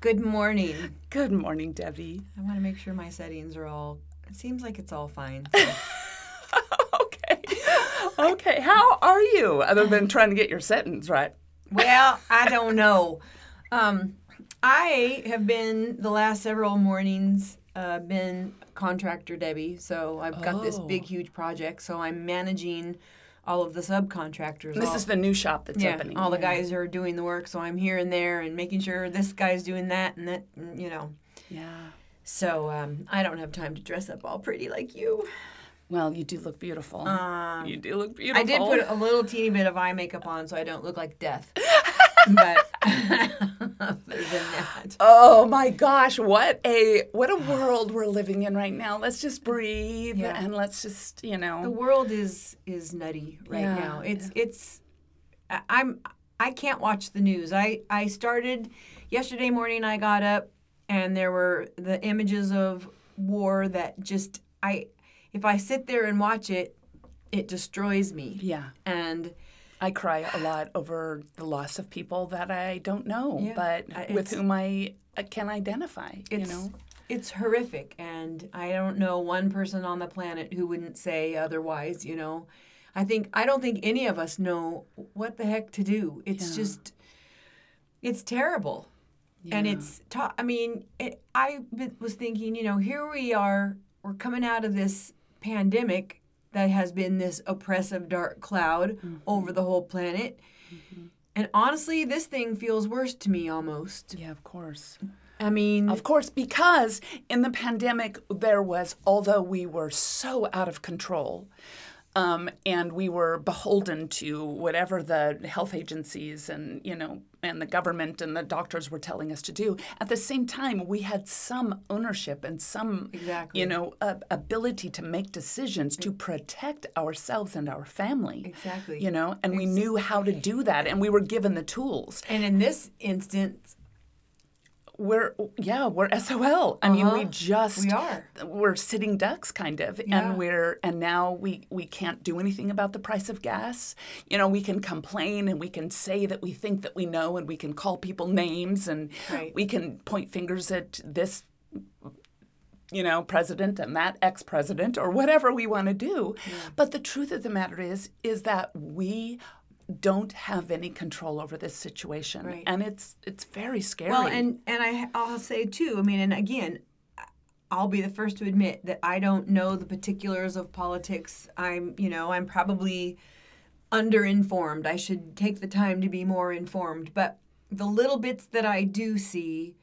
Good morning. Good morning, Debbie. I want to make sure my settings are all. It seems like it's all fine. okay. Okay. How are you? Other than trying to get your sentence right. well, I don't know. Um, I have been the last several mornings uh, been contractor Debbie, so I've got this big, Oh. huge project. So I'm managing all of the subcontractors. This all, is the new shop that's yeah, opening. all the guys are doing the work. So I'm here and there and making sure this guy's doing that and that. and, You know. Yeah. So um, I don't have time to dress up all pretty like you. Well, you do look beautiful. Um, you do look beautiful. I did put a little teeny bit of eye makeup on so I don't look like death. but other than that, Oh my gosh, what a what a world we're living in right now. Let's just breathe Yeah. and let's just, you know. the world is is nutty right Yeah, now. It's it's I'm I can't watch the news. I I started yesterday morning. I got up and there were the images of war that just I if I sit there and watch it, it destroys me. Yeah. And I cry a lot over the loss of people that I don't know, Yeah, but with whom I can identify, you it's know. it's horrific and i don't know one person on the planet who wouldn't say otherwise you know i think i don't think any of us know what the heck to do it's Yeah. just it's terrible and it's ta- i mean it, i was thinking you know here we are we're coming out of this pandemic that has been this oppressive dark cloud Mm-hmm. over the whole planet and honestly this thing feels worse to me almost Yeah, of course. i mean Of course, because in the pandemic, there was, although we were so out of control um, and we were beholden to whatever the health agencies and, you know, and the government and the doctors were telling us to do, at the same time, we had some ownership and some, Exactly. you know, uh, ability to make decisions to protect ourselves and our family. Exactly. You know, and we knew how to do that and we were given the tools And in this instance, we're yeah we're sol i mean we Uh-huh. just We are. we're sitting ducks kind of Yeah. and we're and now we we can't do anything about the price of gas you know we can complain and we can say that we think that we know and we can call people names and Right. we can point fingers at this you know president and that ex-president or whatever we want to do but the truth of the matter is is that we don't have any control over this situation Right. and it's it's very scary well, and and I I'll say too. I mean, and again, I'll be the first to admit that I don't know the particulars of politics. I'm you know I'm probably underinformed. I should take the time to be more informed. But the little bits that I do see,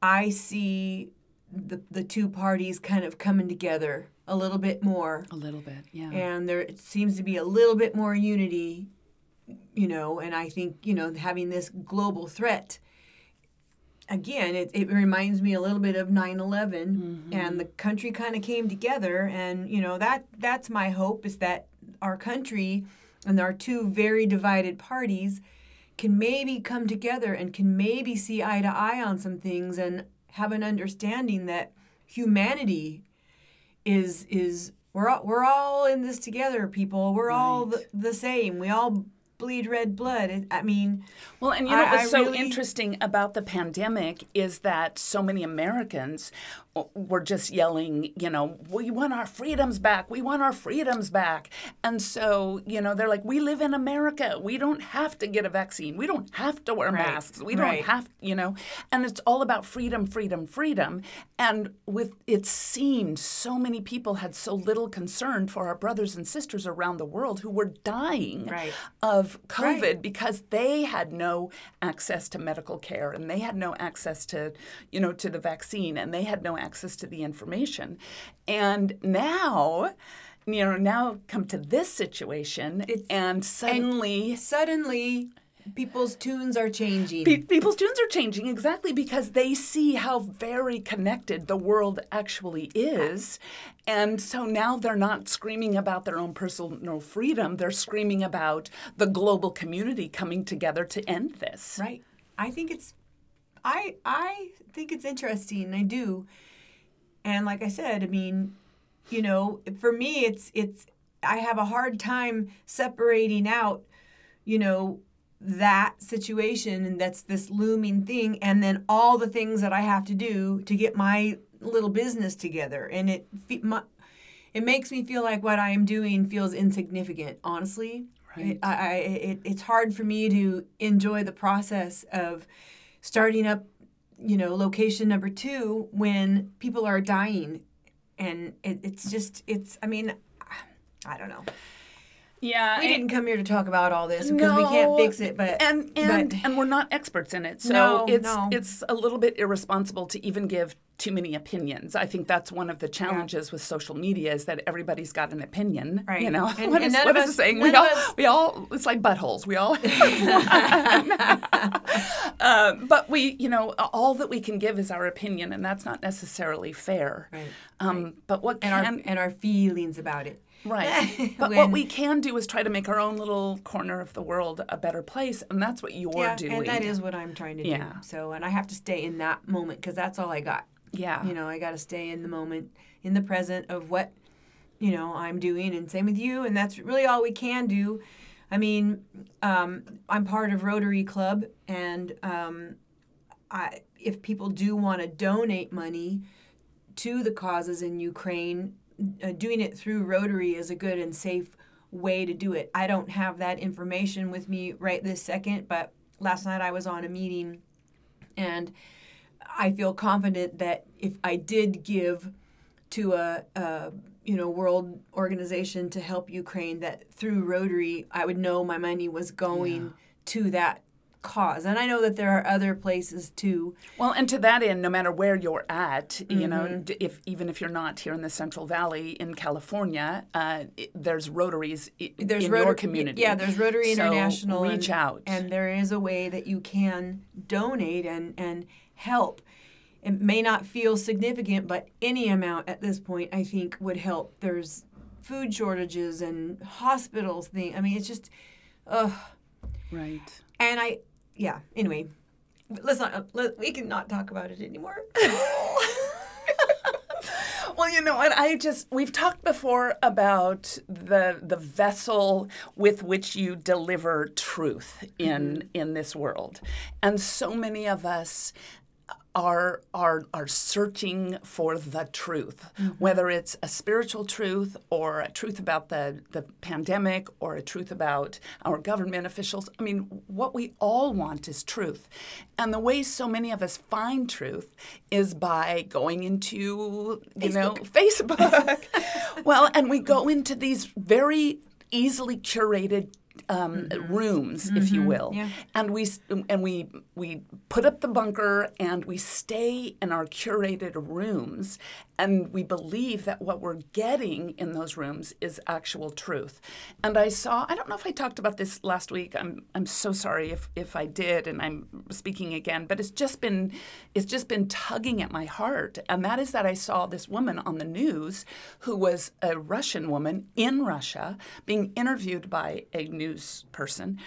I see the the two parties kind of coming together a little bit more. A little bit, yeah. and there seems to be a little bit more unity you know and i think you know having this global threat again it, it reminds me a little bit of 9-11 mm-hmm. and the country kind of came together and you know that that's my hope is that our country and our two very divided parties can maybe come together and can maybe see eye to eye on some things and have an understanding that humanity is is we're all, we're all in this together people. We're all the, the same. We all bleed red blood. I mean Well, and you know I- what's I so really- interesting about the pandemic is that so many Americans were just yelling, you know, we want our freedoms back. We want our freedoms back. And so, you know, they're like, we live in America. We don't have to get a vaccine. We don't have to wear Right, masks. We don't have, you know, and it's all about freedom, freedom, freedom. And with it seemed so many people had so little concern for our brothers and sisters around the world who were dying Right. of COVID because they had no access to medical care and they had no access to, you know, to the vaccine and they had no access to the information. And now, you know now come to this situation and suddenly Suddenly, people's tunes are changing. Pe- people's tunes are changing exactly because they see how very connected the world actually is. And so now they're not screaming about their own personal freedom, they're screaming about the global community coming together to end this. Right. I think it's I I think it's interesting. I do. And like I said, I mean, you know, for me it's it's I have a hard time separating out, you know, that situation and that's this looming thing and then all the things that I have to do to get my little business together and it my, it makes me feel like what I am doing feels insignificant honestly Right. it, I, I, it, it's hard for me to enjoy the process of starting up you know location number two when people are dying and it, it's just it's I mean I don't know Yeah. we didn't come here to talk about all this because we can't fix it but and and but- and we're not experts in it so No, it's no. it's a little bit irresponsible to even give too many opinions i think that's one of the challenges with social media is that everybody's got an opinion Right. you know And- what and is, what of is the saying we all us- we all it's like buttholes we all uh, but we you know all that we can give is our opinion and that's not necessarily fair Right, um, but what and can our and our feelings about it Right. But When- what we can do is try to make our own little corner of the world a better place, and that's what you're yeah, doing. and that is what I'm trying to Yeah. do. So, and I have to stay in that moment because that's all I got. Yeah. You know, I got to stay in the moment, in the present of what, you know, I'm doing, and same with you. And that's really all we can do. I mean, um, I'm part of Rotary Club, and um, I, if people do want to donate money to the causes in Ukraine, uh, doing it through Rotary is a good and safe way to do it. I don't have that information with me right this second, but last night I was on a meeting and I feel confident that if I did give to a, a you know world organization to help Ukraine, that through Rotary I would know my money was going to that cause. And I know that there are other places too. Well, and to that end, no matter where you're at, you know, Mm-hmm. if even if you're not here in the Central Valley in California, uh, it, there's Rotaries i- There's in Rotary, your community. Yeah, there's Rotary So International. reach and, out. and there is a way that you can donate and and help. It may not feel significant, but any amount at this point, I think, would help. There's food shortages and hospitals thing. I mean, it's just, ugh. right. And I, yeah. Anyway, let's not. Uh, let, we can not talk about it anymore. Well, you know what? I just we've talked before about the the vessel with which you deliver truth in mm-hmm. in this world, and so many of us are are are searching for the truth, mm-hmm. whether it's a spiritual truth or a truth about the the pandemic or a truth about our government officials. I mean, what we all want is truth, and the way so many of us find truth is by going into you know Facebook. well, and we go into these very easily curated um, rooms, if you will, yeah. and we and we we put up the bunker and we stay in our curated rooms and we believe that what we're getting in those rooms is actual truth. And i saw i don't know if i talked about this last week i'm i'm so sorry if if i did and i'm speaking again but it's just been it's just been tugging at my heart. And that is that i saw this woman on the news who was a russian woman in russia being interviewed by a news person.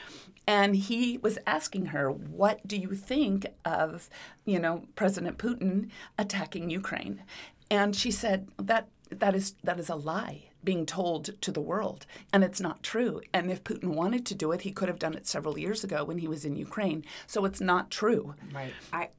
And he was asking her, "What do you think of, you know, President Putin attacking Ukraine?" And she said that that is that is a lie being told to the world, and it's not true. And if Putin wanted to do it, he could have done it several years ago when he was in Ukraine. So it's not true. right. I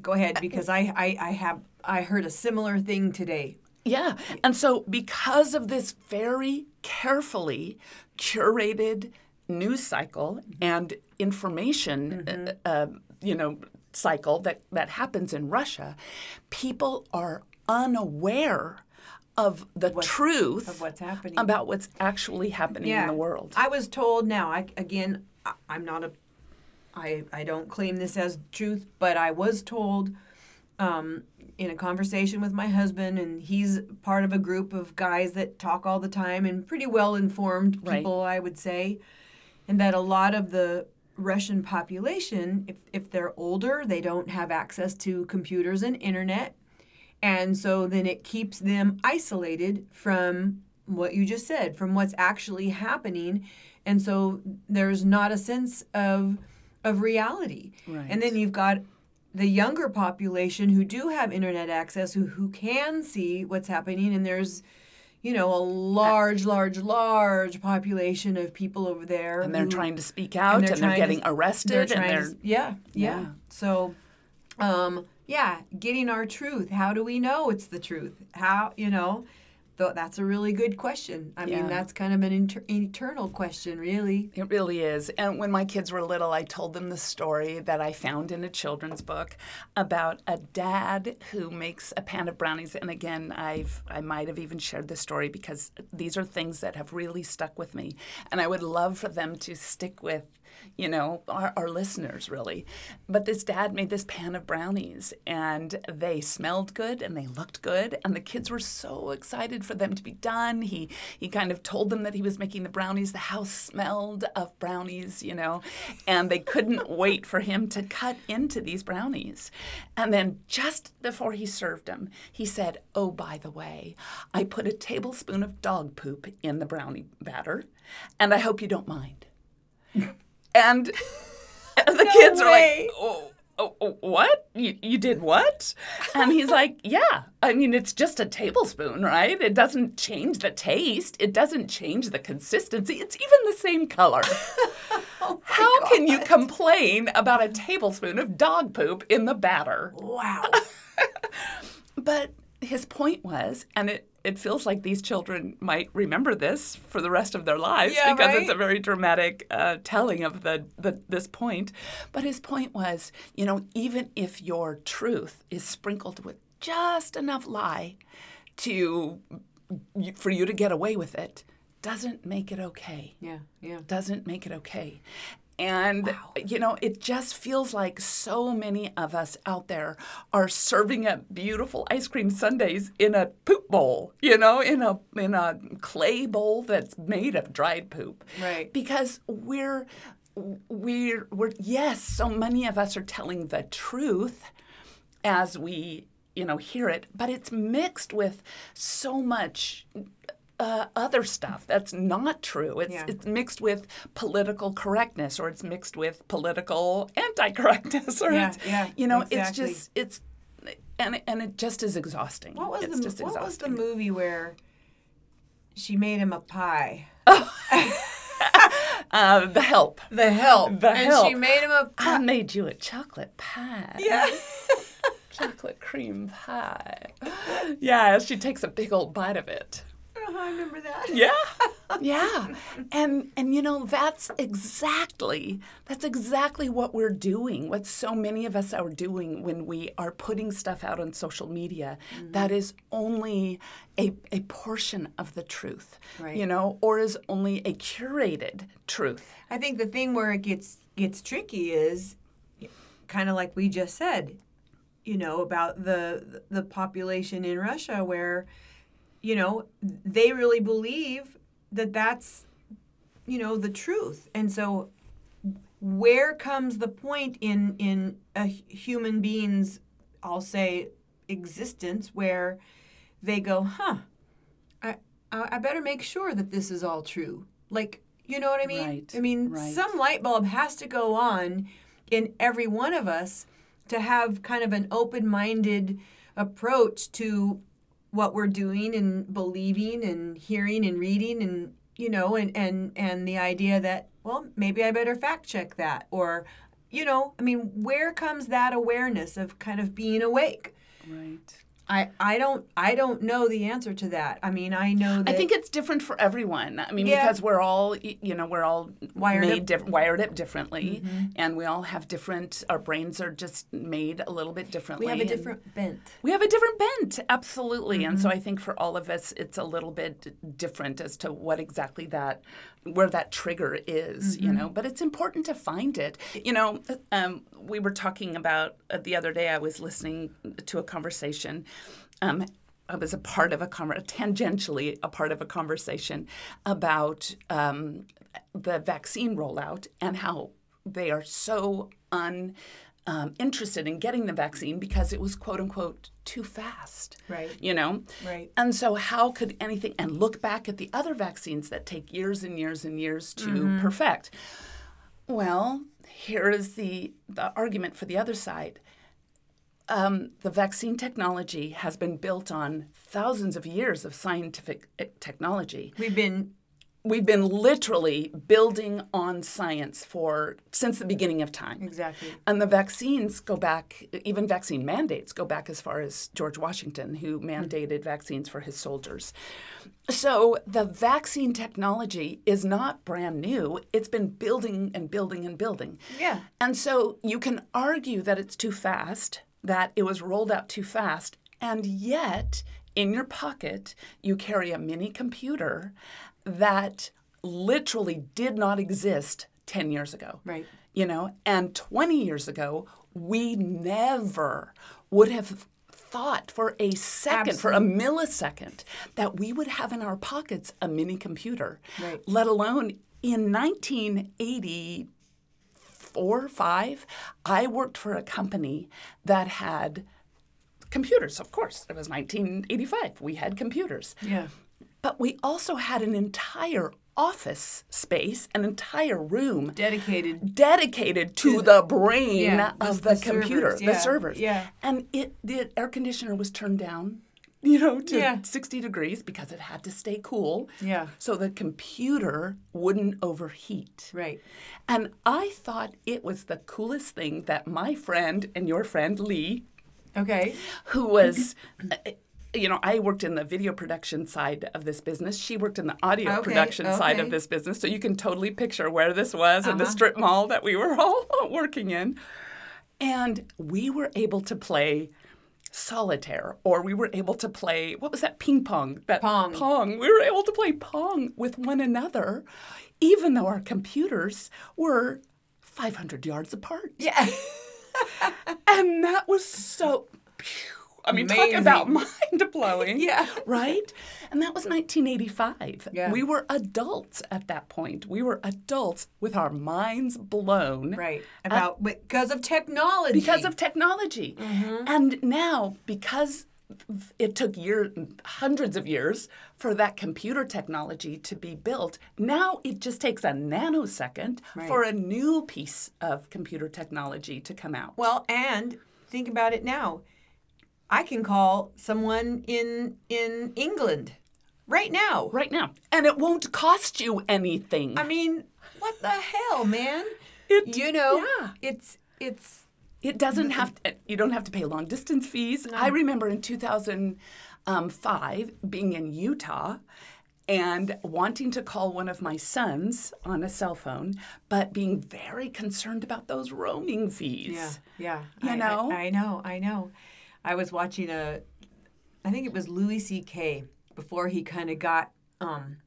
go ahead because I, I I have I heard a similar thing today. Yeah. And so, because of this very carefully curated news cycle and information, uh, uh, you know, cycle that, that happens in Russia, people are unaware of the truth of what's happening. about what's actually happening in the world. I was told now. I again, I, I'm not a. I I don't claim this as truth, but I was told um, in a conversation with my husband, and he's part of a group of guys that talk all the time and pretty well informed Right. people, I would say, and that a lot of the Russian population, if, if they're older, they don't have access to computers and internet. And so then it keeps them isolated from what you just said, from what's actually happening. And so there's not a sense of of reality. Right. And then you've got the younger population who do have internet access who, who can see what's happening and there's you know a large large large population of people over there and they're who- trying to speak out and they're, trying to- getting arrested they're and they're to, yeah, yeah Yeah. so um yeah getting our truth how do we know it's the truth how you know th- that's a really good question i Yeah. mean that's kind of an inter- eternal question really It really is. And when my kids were little, I told them the story that I found in a children's book about a dad who makes a pan of brownies. And again, I've I might have even shared this story because these are things that have really stuck with me, and I would love for them to stick with. You know, our, our listeners really. But this dad made this pan of brownies and they smelled good and they looked good. And the kids were so excited for them to be done. He, he kind of told them that he was making the brownies. The house smelled of brownies, you know, and they couldn't wait for him to cut into these brownies. And then just before he served them, he said, Oh, by the way, I put a tablespoon of dog poop in the brownie batter, and I hope you don't mind. And the kids are like, oh, oh, oh, what? You, you did what? And he's like, yeah. I mean, it's just a tablespoon, right? It doesn't change the taste. It doesn't change the consistency. It's even the same color. How can you complain about a tablespoon of dog poop in the batter? wow But his point was, and it, it feels like these children might remember this for the rest of their lives Yeah, because it's a very dramatic uh, telling of the, the this point. But his point was, you know, even if your truth is sprinkled with just enough lie to for you to get away with it, doesn't make it okay yeah yeah doesn't make it okay. And, you know, it just feels like so many of us out there are serving up beautiful ice cream sundaes in a poop bowl, you know, in a in a clay bowl that's made of dried poop. Right. Because we're we're we're yes, so many of us are telling the truth as we you know hear it but it's mixed with so much uh, other stuff. That's not true. It's Yeah. it's mixed with political correctness or it's mixed with political anti-correctness or Yeah, it's yeah, you know exactly. it's just it's and and it just is exhausting. What was it's the just what was the movie where she made him a pie? Uh, the help. The help. The and Help. she made him a pie. I made you a chocolate pie. Yeah. Chocolate cream pie. Yeah she takes a big old bite of it i remember that Yeah. Yeah. And and you know that's exactly that's exactly what we're doing. What so many of us are doing when we are putting stuff out on social media mm-hmm. that is only a, a portion of the truth. Right. You know, or is only a curated truth. I think the thing where it gets gets tricky is kind of like we just said, you know, about the the population in Russia where you know, they really believe that that's you know the truth. And so where comes the point in in a human being's I'll say existence where they go, "Huh, I I better make sure that this is all true." Like, you know what I mean? Right, I mean, right. some light bulb has to go on in every one of us to have kind of an open-minded approach to what we're doing and believing and hearing and reading and you know and and and the idea that well maybe I better fact check that or you know I mean where comes that awareness of kind of being awake Right. I I don't I don't know the answer to that I mean I know that I think it's different for everyone. I mean, Yeah. because we're all, you know, we're all Wired made up- diff- wired up differently, and we all have different. Our brains are just made a little bit differently. we have a different bent We have a different bent, absolutely. And Mm-hmm. so I think for all of us, it's a little bit different as to what exactly that where that trigger is, you know. But it's important to find it. You know, um, we were talking about uh, the other day. I was listening to a conversation. Um, I was a part of a conver- tangentially a part of a conversation about um, the vaccine rollout and how they are so un um, interested in getting the vaccine because it was quote unquote too fast. Right. You know? Right. And so, how could anything, and look back at the other vaccines that take years and years and years to perfect. Well, here is the, the argument for the other side. Um, the vaccine technology has been built on thousands of years of scientific eh, technology We've been we've been literally building on science for since the beginning of time. exactly. And the vaccines go back, even vaccine mandates go back as far as George Washington, who mm-hmm. mandated vaccines for his soldiers. So the vaccine technology is not brand new. It's been building and building and building. Yeah. And so you can argue that it's too fast, that it was rolled out too fast, and yet in your pocket you carry a mini computer that literally did not exist 10 years ago. Right. You know, and 20 years ago, we never would have thought for a second, for a millisecond, that we would have in our pockets a mini computer, Right. let alone in 1984, five, I worked for a company that had computers, of course. It was 1985. We had computers. Yeah. But we also had an entire office space, an entire room Dedicated. dedicated to the brain yeah, of the- the, the computer, servers, the servers. yeah. And it the air conditioner was turned down, you know, to Yeah. 60 degrees because it had to stay cool. Yeah. So the computer wouldn't overheat. Right. And I thought it was the coolest thing that my friend and your friend Lee, Okay. who was, you know, I worked in the video production side of this business. She worked in the audio Okay, production side of this business. So you can totally picture where this was in the Uh-huh. strip mall that we were all working in. And we were able to play solitaire or we were able to play what was that ping pong that Pong. pong we were able to play pong with one another even though our computers were 500 yards apart Yeah. and that was so. phew, I mean, talk about mind blowing. Yeah. Right? And that was 1985. Yeah. We were adults at that point. We were adults with our minds blown. right. About because of technology. Because of technology. Mm-hmm. And now, because it took years, hundreds of years for that computer technology to be built, now it just takes a nanosecond for a new piece of computer technology to come out. Well, and think about it now. I can call someone in in England right now. right now. And it won't cost you anything. I mean, what the hell, man? It- you know, yeah. it's it's it doesn't have to, you don't have to pay long distance fees. I remember in 2005 being in Utah and wanting to call one of my sons on a cell phone, but being very concerned about those roaming fees. yeah, yeah. You I, I- know? I, know, I know. I was watching a, I think it was Louis C.K. before he kind of got um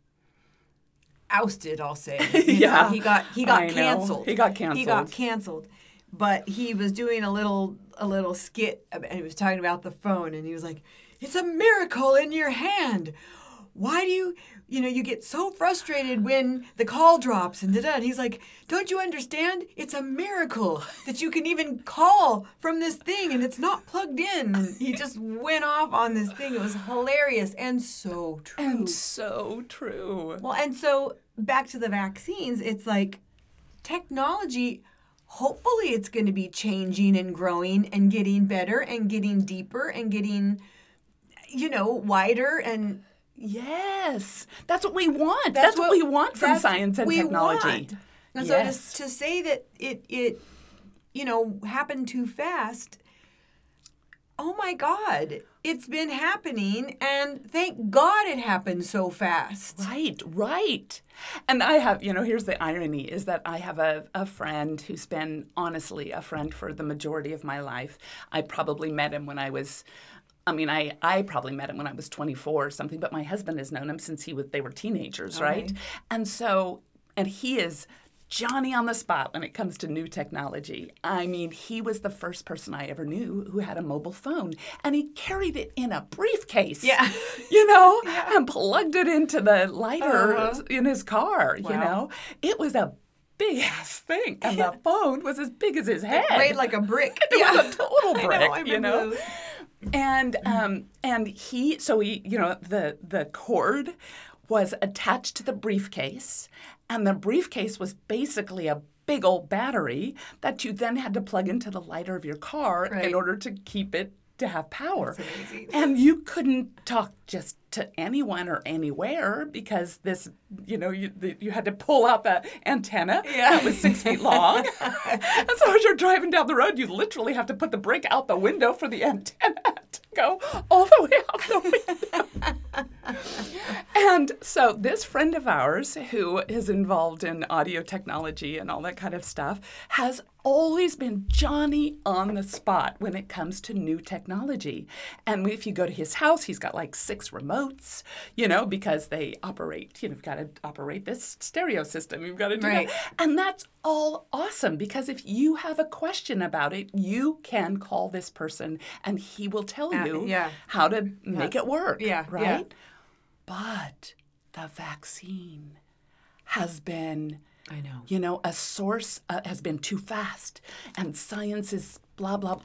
ousted. I'll say. You know, Yeah, he got he got I know. canceled. He got canceled. He got canceled. But he was doing a little a little skit and he was talking about the phone and he was like, "It's a miracle in your hand. Why do you, you know, you get so frustrated when the call drops and da da." And he's like, "Don't you understand? It's a miracle that you can even call from this thing and it's not plugged in." And he just went off on this thing. It was hilarious and so true. And so true. Well, and so back to the vaccines, it's like technology, hopefully, it's going to be changing and growing and getting better and getting deeper and getting, you know, wider. And Yes. That's what we want. That's, what, we want from science and we technology. want. And Yes. so to, to say that it, it, you know, happened too fast. Oh my God, it's been happening, and thank God it happened so fast. Right, right. And I have, you know, here's the irony is that I have a, a friend who's been honestly a friend for the majority of my life. I probably met him when I was I mean, I, I probably met him when I was 24 or something, but my husband has known him since he was they were teenagers, right? And so and he is Johnny on the spot when it comes to new technology. I mean, he was the first person I ever knew who had a mobile phone, and he carried it in a briefcase. Yeah. You know, and plugged it into the lighter Uh-huh. in his car. You know, it was a big ass thing, and the phone was as big as his head. Weighed like a brick. It was a total I know, brick, I you know. those. And um and he so he you know the the cord was attached to the briefcase and the briefcase was basically a big old battery that you then had to plug into the lighter of your car Right. in order to keep it to have power. And you couldn't talk just to anyone or anywhere because this, you know, you the, you had to pull out the antenna Yeah. that was six feet long. and so as you're driving down the road, you literally have to put the brake out the window for the antenna to go all the way out the window. and so this friend of ours who is involved in audio technology and all that kind of stuff has always been Johnny on the spot when it comes to new technology. And if you go to his house, he's got like six remotes, you know, because they operate, you know, you've got to operate this stereo system. You've got to do Right. that. And that's all awesome because if you have a question about it, you can call this person and he will tell Uh, you yeah. how to make it work. Yeah, Right? yeah. But the vaccine has been I know. you know, a source uh, has been too fast, and science is blah blah,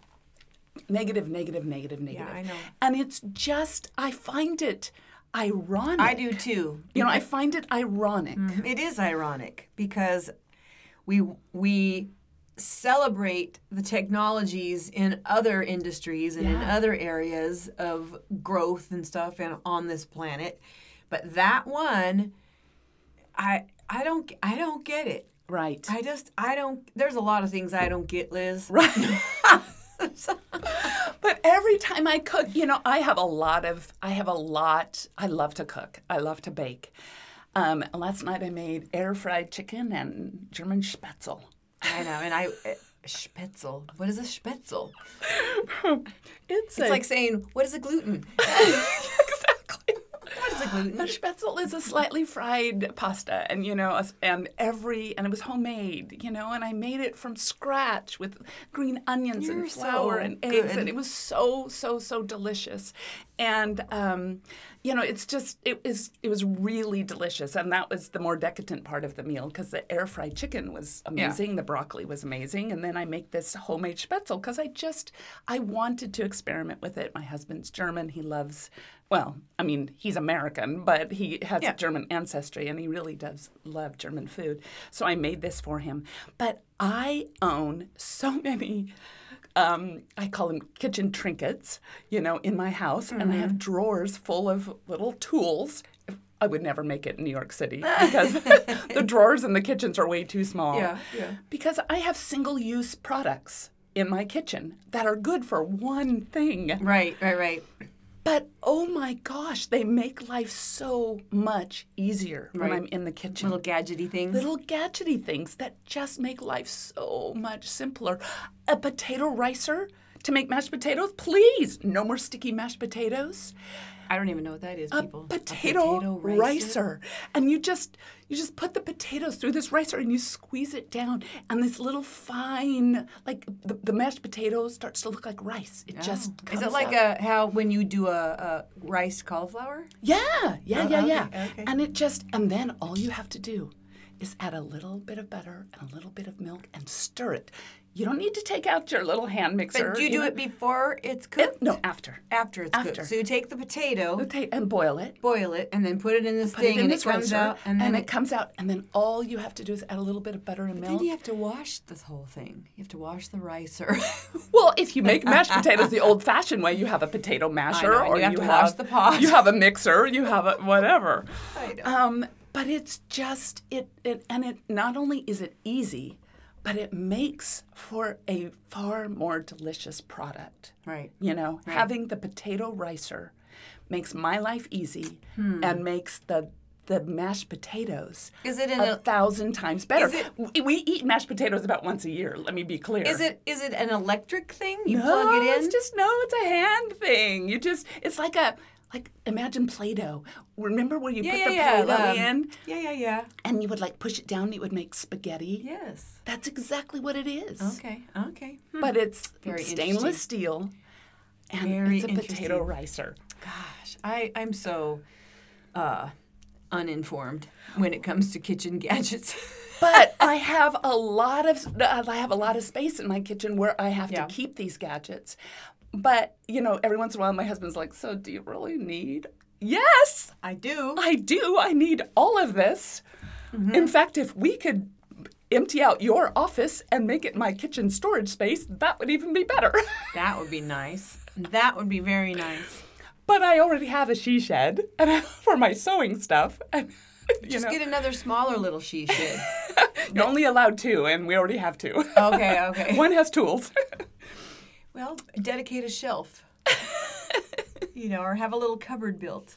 negative, negative, negative, negative. Yeah, I know. And it's just, I find it ironic. I do too. You know, I find it ironic. It is ironic because we we celebrate the technologies in other industries and in other areas of growth and stuff and on this planet, but that one, I I don't I don't get it. Right. I just I don't. There's a lot of things I don't get, Liz. Right. but every time I cook, you know, I have a lot of, I have a lot, I love to cook. I love to bake. Um, last night I made air fried chicken and German Spätzle. I know, and I. uh, Spätzle. What is a spätzle? It's, It's a, like saying, what is a gluten? exactly. What is a gluten? A spätzle is a slightly fried pasta, and you know, and every and it was homemade, you know, and I made it from scratch with green onions You're and flour so and eggs, good. and it was so so so delicious, and um, you know, it's just it was it was really delicious, and that was the more decadent part of the meal because the air fried chicken was amazing, the broccoli was amazing, and then I make this homemade spätzle because I just I wanted to experiment with it. My husband's German; he loves well, I mean, he's American, but he has Yeah. German ancestry and he really does love German food. So I made this for him. But I own so many, um, I call them kitchen trinkets, you know, in my house. And I have drawers full of little tools. I would never make it in New York City because the drawers in the kitchens are way too small. Yeah, yeah. Because I have single use products in my kitchen that are good for one thing. Right, right, right. But oh my gosh, they make life so much easier when I'm in the kitchen. Little gadgety things. Little gadgety things that just make life so much simpler. A potato ricer to make mashed potatoes, please. No more sticky mashed potatoes. I don't even know what that is, A people. potato, ricer. and you just you just put the potatoes through this ricer and you squeeze it down, and this little fine like the, the mashed potatoes starts to look like rice. It just Is it like a how when you do a, a rice cauliflower? Yeah, yeah, Oh, yeah, okay, yeah. okay. And it just, and then all you have to do is add a little bit of butter and a little bit of milk and stir it. You don't need to take out your little hand mixer. But do you do know. it before it's cooked? No, after. After it's After. cooked. So you take the potato, Okay, and boil it. boil it, and then put it in this Put thing, it in and it comes out, and then it, comes out, and then all you have to do is add a little bit of butter and Then milk. you have to wash this whole thing. You have to wash the ricer. Well, if you make mashed potatoes the old-fashioned way, you have a potato masher, know, or you have to wash the pot. You have a mixer, you have a whatever. I know. Um, but it's just it, it, and it not only is it easy, but it makes for a far more delicious product. right. You know, having the potato ricer makes my life easy Hmm. and makes the the mashed potatoes Is it in a a thousand times better. It- we, we eat mashed potatoes about once a year. Let me be clear. is it is it an electric thing? You no, plug it in? It's just no, it's a hand thing. You just it's like a like imagine Play-Doh. Remember where you Yeah, put yeah, the yeah, Play-Doh um, in Yeah, yeah, yeah. and you would like push it down and it would make spaghetti? Yes. That's exactly what it is. Okay. Okay. But it's Very stainless steel and Very it's a potato ricer. Gosh, I I'm so uh, uninformed when it comes to kitchen gadgets. But I have a lot of I have a lot of space in my kitchen where I have Yeah. to keep these gadgets. But you know, every once in a while, my husband's like, "So, do you really need?" Yes, I do. I do. I need all of this. Mm-hmm. In fact, if we could empty out your office and make it my kitchen storage space, that would even be better. That would be nice. That would be very nice. but I already have a she shed and for my sewing stuff. And, Just know, get another smaller little she shed. you're only allowed two, and we already have two. Okay, okay. One has tools. Well, dedicate a shelf. you know, or have a little cupboard built.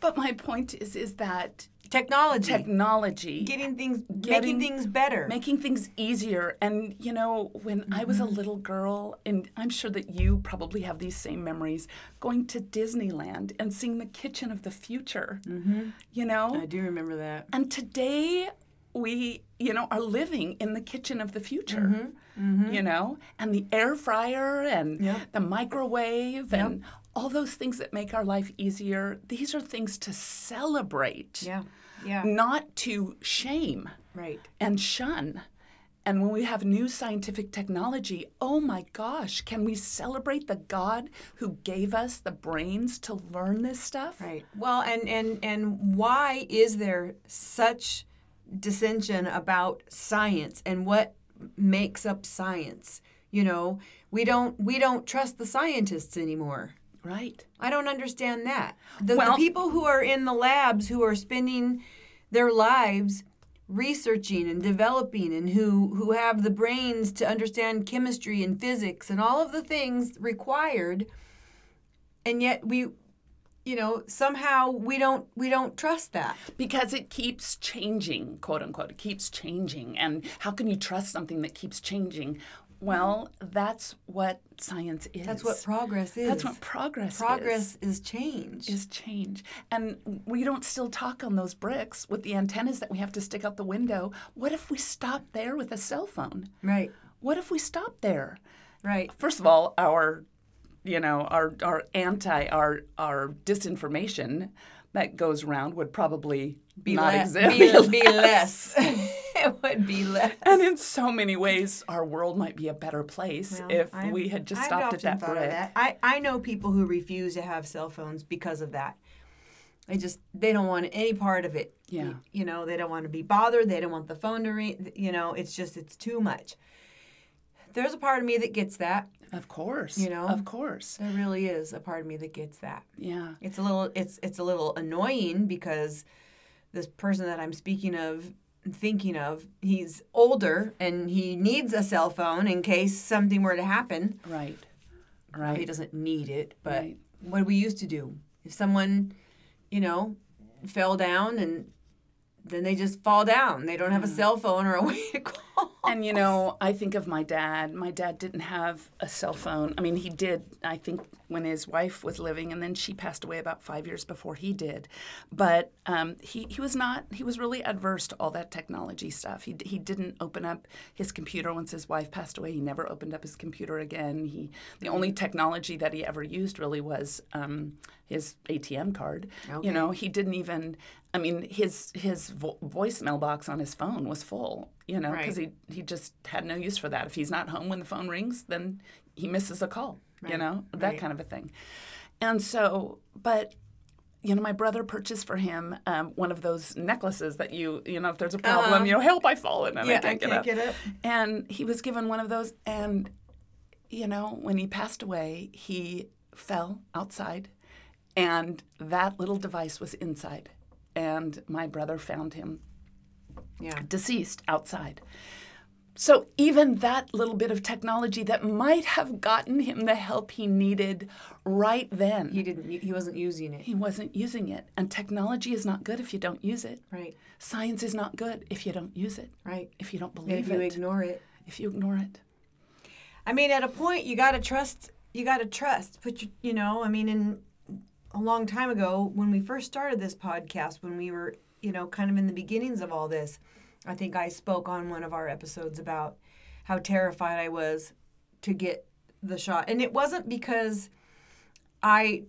but my point is, is that Technology. technology getting things Getting- making things better. making things easier and you know when i was a Mm-hmm. little girl and i'm sure that you probably have these same memories going to disneyland and seeing the kitchen of the future you know I do remember that. and today we you know are living in the kitchen of the future mm-hmm. Mm-hmm. you know and the air fryer and Yep. the microwave and all those things that make our life easier these are things to celebrate Yeah. Yeah. not to shame Right. and shun. And when we have new scientific technology, oh my gosh, can we celebrate the God who gave us the brains to learn this stuff? Right. Well, and and and why is there such dissension about science and what makes up science? You know, we don't we don't trust the scientists anymore. Right. I don't understand that. The, the people who are in the labs who are spending their lives researching and developing and who who have the brains to understand chemistry and physics and all of the things required and yet we you know somehow we don't we don't trust that Because it keeps changing, quote unquote. It keeps changing. And how can you trust something that keeps changing? Well, that's what science is. that's what progress is That's what progress is. progress is change is change. And we don't still talk on those bricks with the antennas that we have to stick out the window. What if we stop there with a cell phone? right What if we stop there? right First of all, our you know, our our anti our our disinformation that goes around would probably be, not le- exist. be, be less it would be less And in so many ways, our world might be a better place Well, if I've- we had just stopped at that brick. that. I, I know people who refuse to have cell phones because of that. They just they don't want any part of it. Yeah. You, you know, they don't want to be bothered. They don't want the phone to ring. You know, it's just it's too much. There's a part of me that gets that. Of course. You know? Of course. There really is a part of me that gets that. Yeah. It's a little it's it's a little annoying because this person that I'm speaking of thinking of he's older and he needs a cell phone in case something were to happen Right. Right. He doesn't need it, but Right. what we used to do. If someone, you know, fell down and then they just fall down. They don't have a cell phone or a way to call. And you know, I think of my dad. My dad didn't have a cell phone. I mean, he did, I think, when his wife was living, and then she passed away about five years before he did. But um, he, he was not, he was really adverse to all that technology stuff. He, he didn't open up his computer once his wife passed away. He never opened up his computer again. He, the only technology that he ever used really was um, his ATM card. Okay. You know, he didn't even, I mean, his, his vo- voicemail box on his phone was full, you know, because Right. he he just had no use for that. If he's not home when the phone rings, then he misses a call, you know, that right. kind of a thing. And so, but you know, my brother purchased for him um, one of those necklaces that you, you know, if there's a problem, Uh-huh. you know, help, I've fallen and yeah, I can't, get, up. get up. And he was given one of those, and you know, when he passed away, he fell outside, and that little device was inside, and my brother found him Yeah. deceased outside. So even that little bit of technology that might have gotten him the help he needed right then, He didn't. He wasn't using it. he wasn't using it. And technology is not good if you don't use it. Right. Science is not good if you don't use it, Right. if you don't believe if you it, ignore it. if you ignore it. I mean, at a point, you got to trust. You got to trust. Put your, you know, I mean, and a long time ago when we first started this podcast, when we were, you know, kind of in the beginnings of all this. I think I spoke on one of our episodes about how terrified I was to get the shot. And it wasn't because I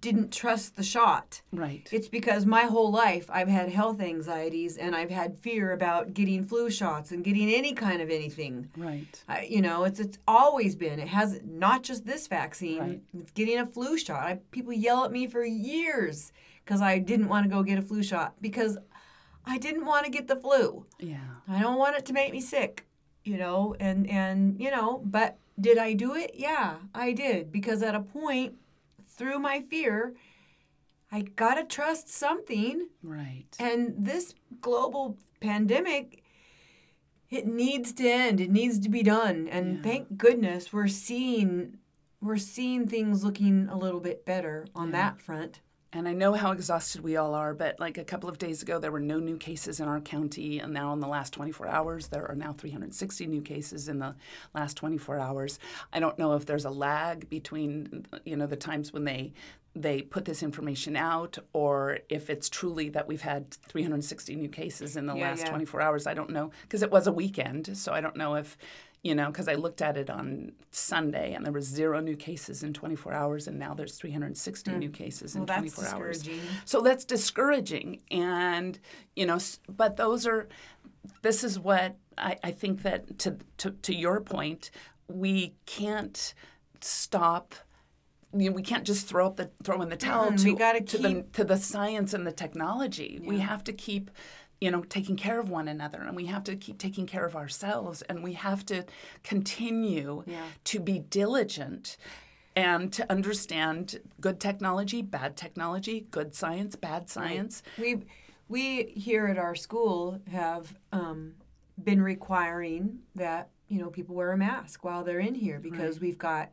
didn't trust the shot. Right. It's because my whole life I've had health anxieties and I've had fear about getting flu shots and getting any kind of anything. right. I, you know, it's it's always been. It has not just this vaccine. Right. It's getting a flu shot. I, people yell at me for years because I didn't want to go get a flu shot because I didn't want to get the flu. Yeah. I don't want it to make me sick, you know, and and you know, but did I do it? Yeah, I did because at a point through my fear, I got to trust something Right. and this global pandemic it needs to end. It needs to be done. And Yeah. thank goodness we're seeing we're seeing things looking a little bit better on Yeah. that front. And I know how exhausted we all are, but like a couple of days ago, there were no new cases in our county. And now, in the last 24 hours, there are now 360 new cases in the last 24 hours. I don't know if there's a lag between, you know, the times when they they put this information out, or if it's truly that we've had 360 new cases in the Yeah, last yeah. 24 hours. I don't know because it was a weekend, so I don't know if you know, because I looked at it on Sunday and there was zero new cases in 24 hours, and now there's 360 new cases in. Well, that's 24 hours. So that's discouraging. And, you know, but those are, this is what I, I think that to, to, to your point, we can't stop. You know, we can't just throw up the throw in the towel Mm-mm, to, to the to the science and the technology. We have to keep, you know, taking care of one another, and we have to keep taking care of ourselves, and we have to continue Yeah. to be diligent and to understand good technology, bad technology, good science, bad science. We we here at our school have um, been requiring that you know people wear a mask while they're in here because we've got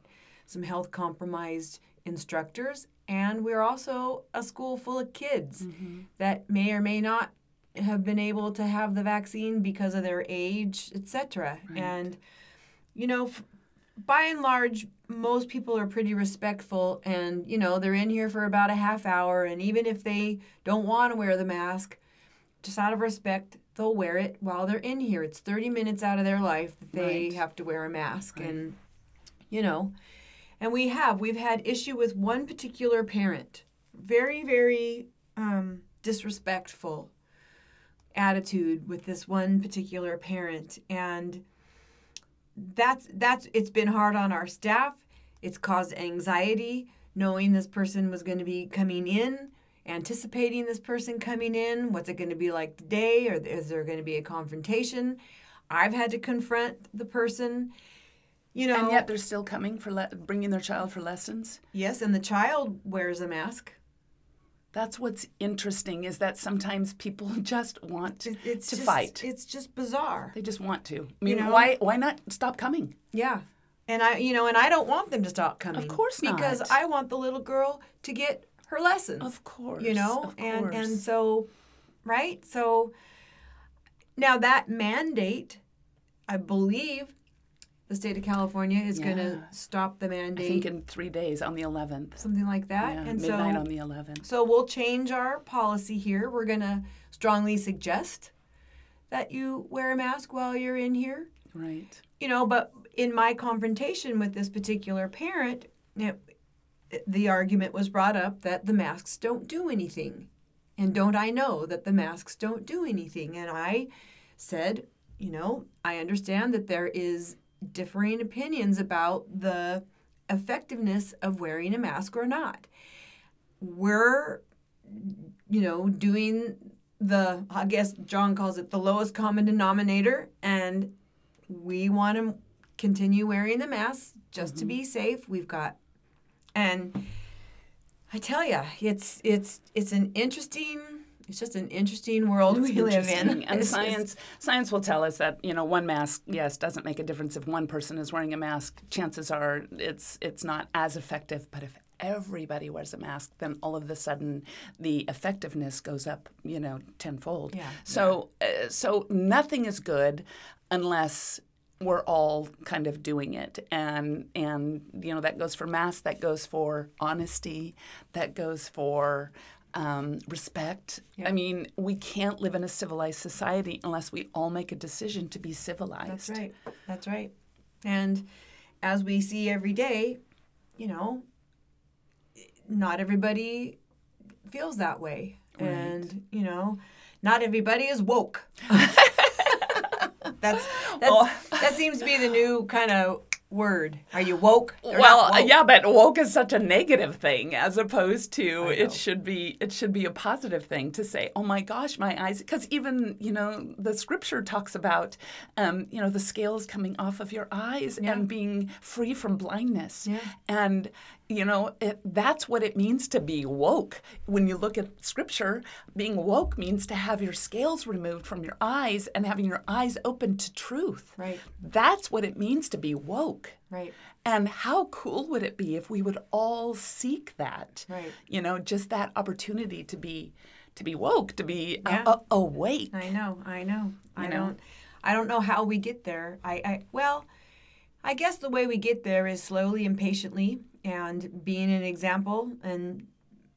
some health compromised instructors and we're also a school full of kids that may or may not have been able to have the vaccine because of their age, etc. And you know, f- by and large, most people are pretty respectful and, you know, they're in here for about a half hour. And even if they don't want to wear the mask, just out of respect, they'll wear it while they're in here. It's 30 minutes out of their life that they Right. have to wear a mask. And, you know, and we have, we've had issue with one particular parent. Very, very um, disrespectful attitude with this one particular parent. And, that's that's it's been hard on our staff. It's caused anxiety knowing this person was going to be coming in anticipating this person coming in. What's it going to be like today? Or is there going to be a confrontation? I've had to confront the person you know. And yet they're still coming for le- bringing their child for lessons. yes and the child wears a mask That's what's interesting is that sometimes people just want It- it's to just, fight. it's just bizarre They just want to. I mean, know? why why not stop coming? Yeah. And I, you know, and I don't want them to stop coming. Of course not. Because I want the little girl to get her lessons. Of course. You know, of and and so, right? So now that mandate, I believe, the state of California is going to stop the mandate. I think in three days on the 11th. something like that. Yeah, and midnight so, on the 11th. so we'll change our policy here. We're going to strongly suggest that you wear a mask while you're in here Right. you know but in my confrontation with this particular parent it, the argument was brought up that the masks don't do anything and don't i know that the masks don't do anything and i said you know i understand that there is differing opinions about the effectiveness of wearing a mask or not we're you know doing the i guess john calls it the lowest common denominator and we want to continue wearing the mask just to be mm-hmm. safe. We've got, and I tell you, it's it's it's an interesting. It's just an interesting world we live in. And It's just- science science will tell us that you know one mask yes doesn't make a difference if one person is wearing a mask. Chances are it's it's not as effective. But if everybody wears a mask, then all of a sudden the effectiveness goes up you know tenfold. Yeah. So uh, so nothing is good unless we're all kind of doing it and and you know that goes for masks that goes for honesty that goes for um, respect i mean we can't live in a civilized society unless we all make a decision to be civilized That's right. That's right. And as we see every day, you know, not everybody feels that way. And, you know, not everybody is woke. that's, that's Well- that seems to be the new kind of word. Are you woke? Well woke. yeah but woke is such a negative thing as opposed to it should be it should be a positive thing to say oh my gosh my eyes because even you know the scripture talks about um, you know the scales coming off of your eyes Yeah. and being free from blindness Yeah. and you know it, that's what it means to be woke when you look at scripture being woke means to have your scales removed from your eyes and having your eyes open to truth Right. that's what it means to be woke Right. and how cool would it be if we would all seek that? Right. You know, just that opportunity to be to be woke, to be a- Yeah. a- awake. I know, I know. I know? don't I don't know how we get there. I, I well, I guess the way we get there is slowly and patiently and being an example and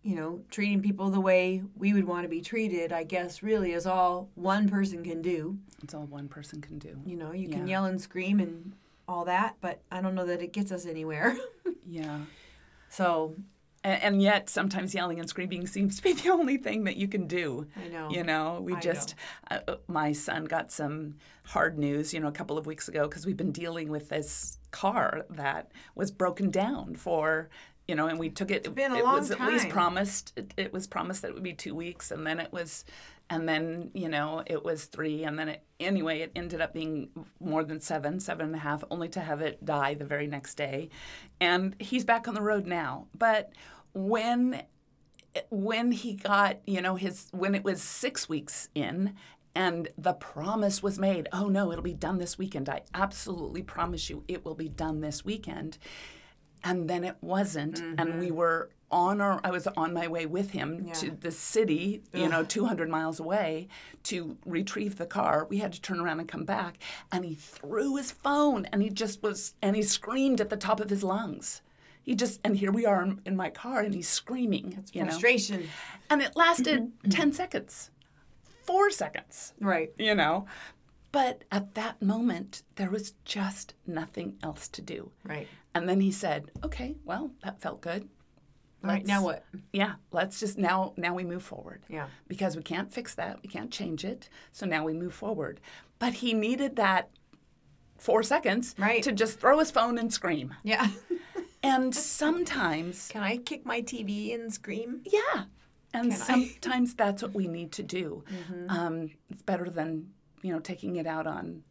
you know, treating people the way we would want to be treated, I guess really is all one person can do. It's all one person can do. You know, you can yell and scream and all that, but I don't know that it gets us anywhere. Yeah. so, And, and yet, sometimes yelling and screaming seems to be the only thing that you can do. I know. You know, we I just, Uh, uh, my son got some hard news, you know, a couple of weeks ago because we've been dealing with this car that was broken down for, you know, and we took it. been a it long was at least promised. It, it was promised that it would be two weeks, and then it was, and then you know, it was three, and then it anyway, it ended up being more than seven, seven and a half, only to have it die the very next day, and he's back on the road now, but when when he got, you know, his when it was six weeks in and the promise was made, oh no, it'll be done this weekend. I absolutely promise you it will be done this weekend. And then it wasn't. And we mm-hmm. were on our I was on my way with him to the city, you know, 200 miles away to retrieve the car. We had to turn around and come back. And he threw his phone and he just was and he screamed at the top of his lungs. He just and here we are in- in my car and he's screaming. you know. frustration. And it lasted mm-hmm. 10 seconds, four seconds, Right. you know. But at that moment, there was just nothing else to do. Right. And then he said, okay, well, that felt good. Right. Now what? Yeah, let's just now now we move forward. Yeah. Because we can't fix that. We can't change it. So now we move forward. But he needed that four seconds Right. to just throw his phone and scream. Yeah. And sometimes Can I kick my TV and scream? Yeah. And Can sometimes that's what we need to do. Um, it's better than, you know, taking it out on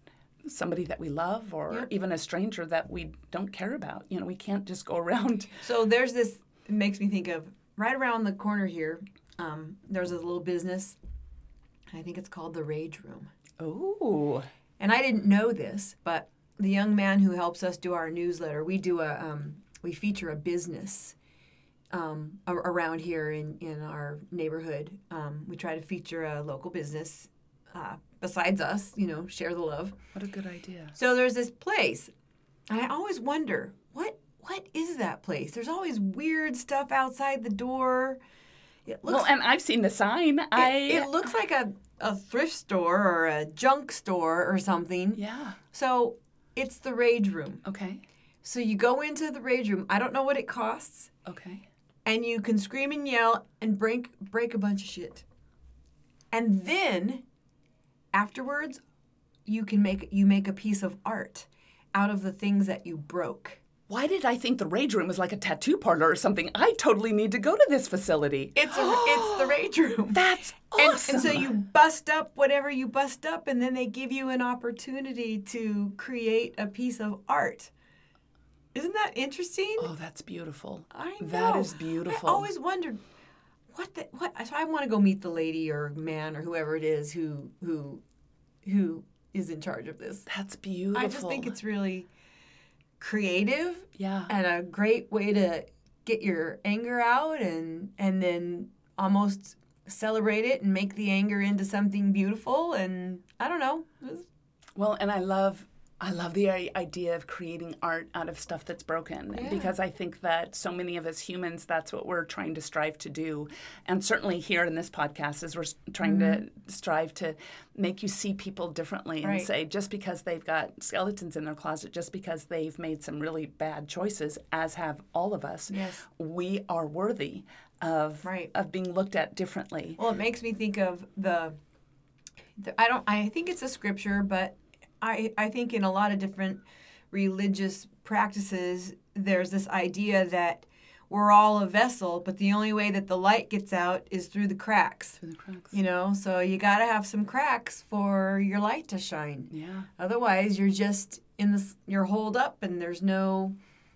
somebody that we love or even a stranger that we don't care about. You know, we can't just go around. So there's this. It makes me think of right around the corner here. Um, there's a little business. I think it's called the Rage Room. Oh. And I didn't know this, but the young man who helps us do our newsletter, we do a um, we feature a business um, around here in in our neighborhood. Um, we try to feature a local business uh, besides us, you know, share the love. What a good idea. So there's this place. I always wonder what what is that place? There's always weird stuff outside the door. It looks Well, and I've seen the sign. I it, it looks like a, a thrift store or a junk store or something. Yeah. So it's the rage room. Okay. So you go into the rage room. I don't know what it costs, Okay. and you can scream and yell and break break a bunch of shit. And then afterwards, you can make you make a piece of art out of the things that you broke. Why did I think the rage room was like a tattoo parlor or something? I totally need to go to this facility. It's a it's the rage room. That's And, awesome. and so you bust up whatever you bust up, and then they give you an opportunity to create a piece of art. Isn't that interesting? Oh, that's beautiful. I know. That is beautiful. I always wondered what the what. So I want to go meet the lady or man or whoever it is who who who is in charge of this. That's beautiful. I just think it's really creative yeah. and a great way to get your anger out and and then almost celebrate it and make the anger into something beautiful and I don't know. Well, and I love I love the idea of creating art out of stuff that's broken Yeah. because I think that so many of us humans, that's what we're trying to strive to do. And certainly here in this podcast, is we're trying to strive to make you see people differently and Mm-hmm. Right. say just because they've got skeletons in their closet, just because they've made some really bad choices, as have all of us, Yes. we are worthy of Right. of being looked at differently. Well, it makes me think of the, the I don't I think it's a scripture, but I I think in a lot of different religious practices there's this idea that we're all a vessel, but the only way that the light gets out is through the cracks. Through the cracks. You know, so you got to have some cracks for your light to shine. Yeah. Otherwise, you're just in this you're holed up and there's no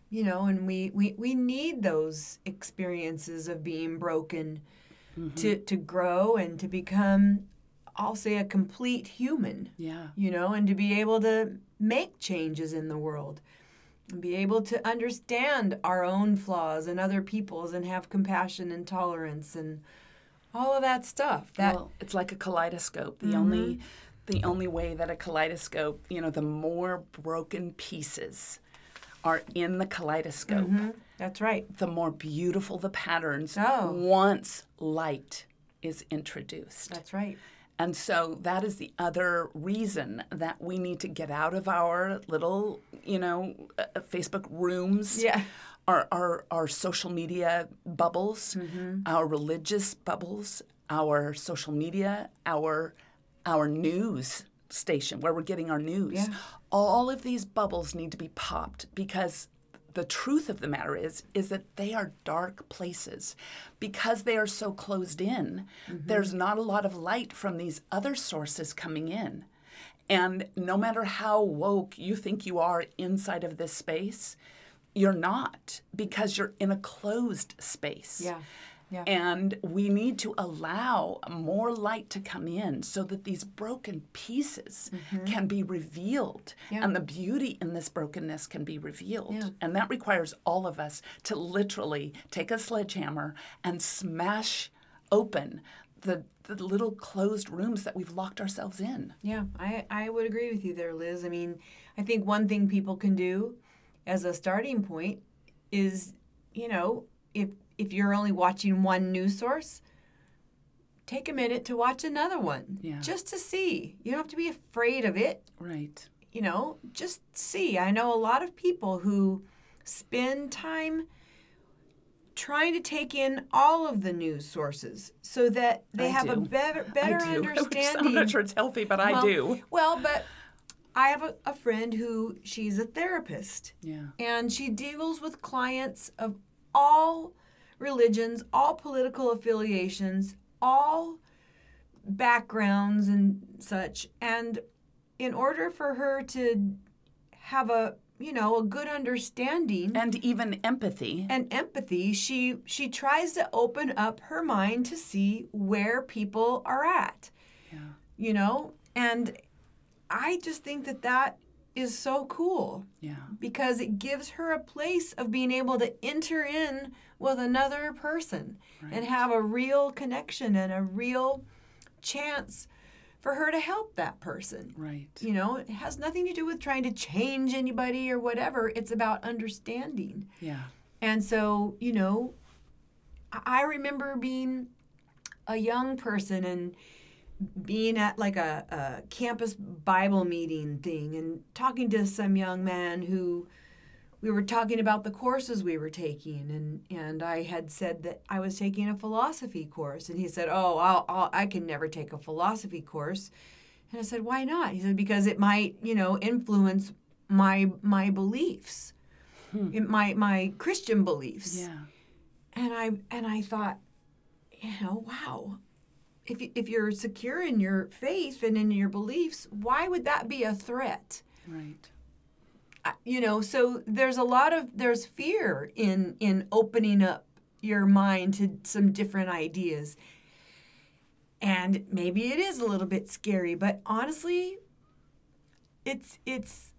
you know, and we we we need those experiences of being broken mm-hmm. to to grow and to become I'll say a complete human, Yeah. you know, and to be able to make changes in the world. And be able to understand our own flaws and other people's and have compassion and tolerance and all of that stuff. That well, it's like a kaleidoscope. The only mm-hmm. the only way that a kaleidoscope, you know, the more broken pieces are in the kaleidoscope, mm-hmm. that's right. the more beautiful the patterns Oh. once light is introduced. That's right. And so that is the other reason that we need to get out of our little, you know, uh, uh, Facebook rooms. Yeah. Our, our, our social media bubbles, Mm-hmm. our religious bubbles, our social media, our our news station where we're getting our news. Yeah. All of these bubbles need to be popped because the truth of the matter is is that they are dark places. Because they are so closed in mm-hmm. there's not a lot of light from these other sources coming in. And no matter how woke you think you are inside of this space you're not because you're in a closed space. Yeah. Yeah. and we need to allow more light to come in so that these broken pieces mm-hmm. can be revealed Yeah. and the beauty in this brokenness can be revealed. Yeah. And that requires all of us to literally take a sledgehammer and smash open the, the little closed rooms that we've locked ourselves in. Yeah, I, I would agree with you there, Liz. I mean, I think one thing people can do as a starting point is, you know, if if you're only watching one news source, take a minute to watch another one. Yeah. Just to see. You don't have to be afraid of it, Right. you know, just see. I know a lot of people who spend time trying to take in all of the news sources so that they I have a better better I do. Understanding I'm not sure it's healthy, but I do. Well, but I have a, a friend who she's a therapist Yeah. and she deals with clients of all religions, all political affiliations, all backgrounds and such. And in order for her to have a you know a good understanding And even empathy. and empathy she she tries to open up her mind to see where people are at Yeah. you know and i just think that that is so cool Yeah. because it gives her a place of being able to enter in with another person and have a real connection and a real chance for her to help that person Right. you know it has nothing to do with trying to change anybody or whatever it's about understanding Yeah. and so, you know, I I remember being a young person and being at like a, a campus Bible meeting thing and talking to some young man who we were talking about the courses we were taking and, and I had said that I was taking a philosophy course and he said, "Oh, I'll, I'll, I can never take a philosophy course." And I said, "Why not?" He said, "Because it might, you know, influence my my beliefs." Hmm. in my my Christian beliefs. Yeah. And I and I thought, you know, wow. If if you're secure in your faith and in your beliefs, why would that be a threat? Right. You know, so there's a lot of there's fear in in opening up your mind to some different ideas. And maybe it is a little bit scary, but honestly, it's it's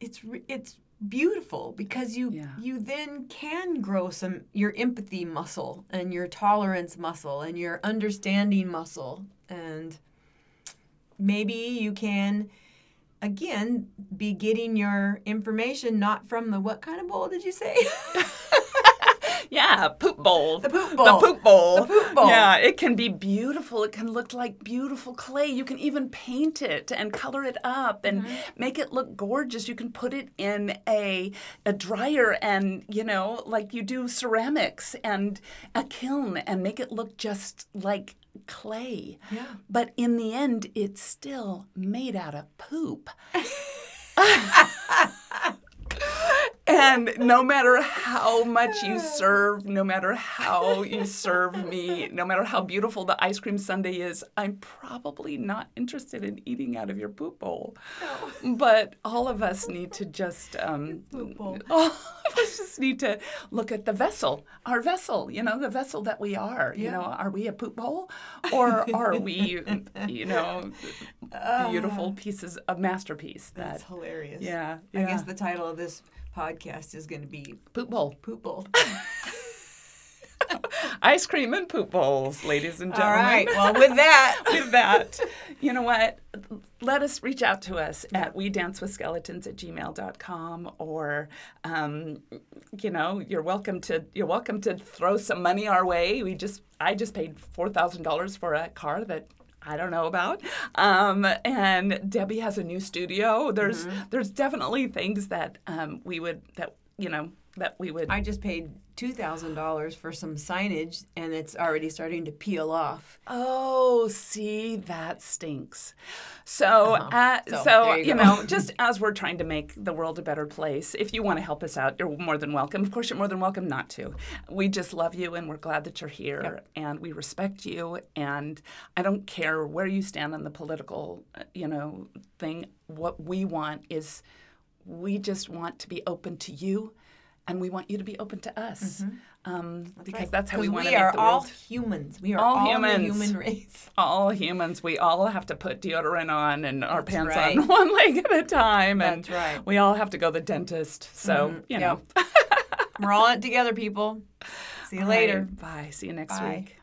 it's it's beautiful because you Yeah. you then can grow some your empathy muscle and your tolerance muscle and your understanding muscle and maybe you can again, be getting your information not from the what kind of bowl did you say? Yeah, poop bowl. The poop bowl. The poop bowl. The poop bowl. Yeah, it can be beautiful. It can look like beautiful clay. You can even paint it and color it up and Mm-hmm. make it look gorgeous. You can put it in a a dryer and, you know, like you do ceramics and a kiln and make it look just like clay. Yeah. But in the end, it's still made out of poop. And no matter how much you serve, no matter how you serve me, no matter how beautiful the ice cream sundae is, I'm probably not interested in eating out of your poop bowl. But all of us need to just, um, Poop bowl. all of us just need to look at the vessel, our vessel, you know, the vessel that we are. You know, are we a poop bowl or are we, you know, beautiful pieces of masterpiece that, That's hilarious. yeah, I guess the title of this podcast is going to be poop bowl. Poop Bowl. Ice cream and poop bowls, ladies and gentlemen. right. Well, with that, With that, you know what? Let us reach out to us at we dance with skeletons at gmail.com or um, you know, you're welcome to you're welcome to throw some money our way. We just I just paid four thousand dollars for a car that I don't know about. Um, and Debbie has a new studio. There's there's definitely things that um, we would that you know that we would I just paid two thousand dollars for some signage, and it's already starting to peel off. Oh, see, that stinks. So, uh, So, so, you you, know, just as we're trying to make the world a better place, if you want to help us out, you're more than welcome. Of course, you're more than welcome not to. We just love you and we're glad that you're here and we respect you. And I don't care where you stand on the political, uh, you know, thing. What we want is we just want to be open to you and we want you to be open to us. Um, because that's how we want to we are all humans. We are All all, the humans. human race. all humans, we all have to put deodorant on and our That's pants right. on one leg at a time. And right. we all have to go to the dentist. So, you know. We're all in it together, people. See you All later. right, Bye. See you next Bye. week.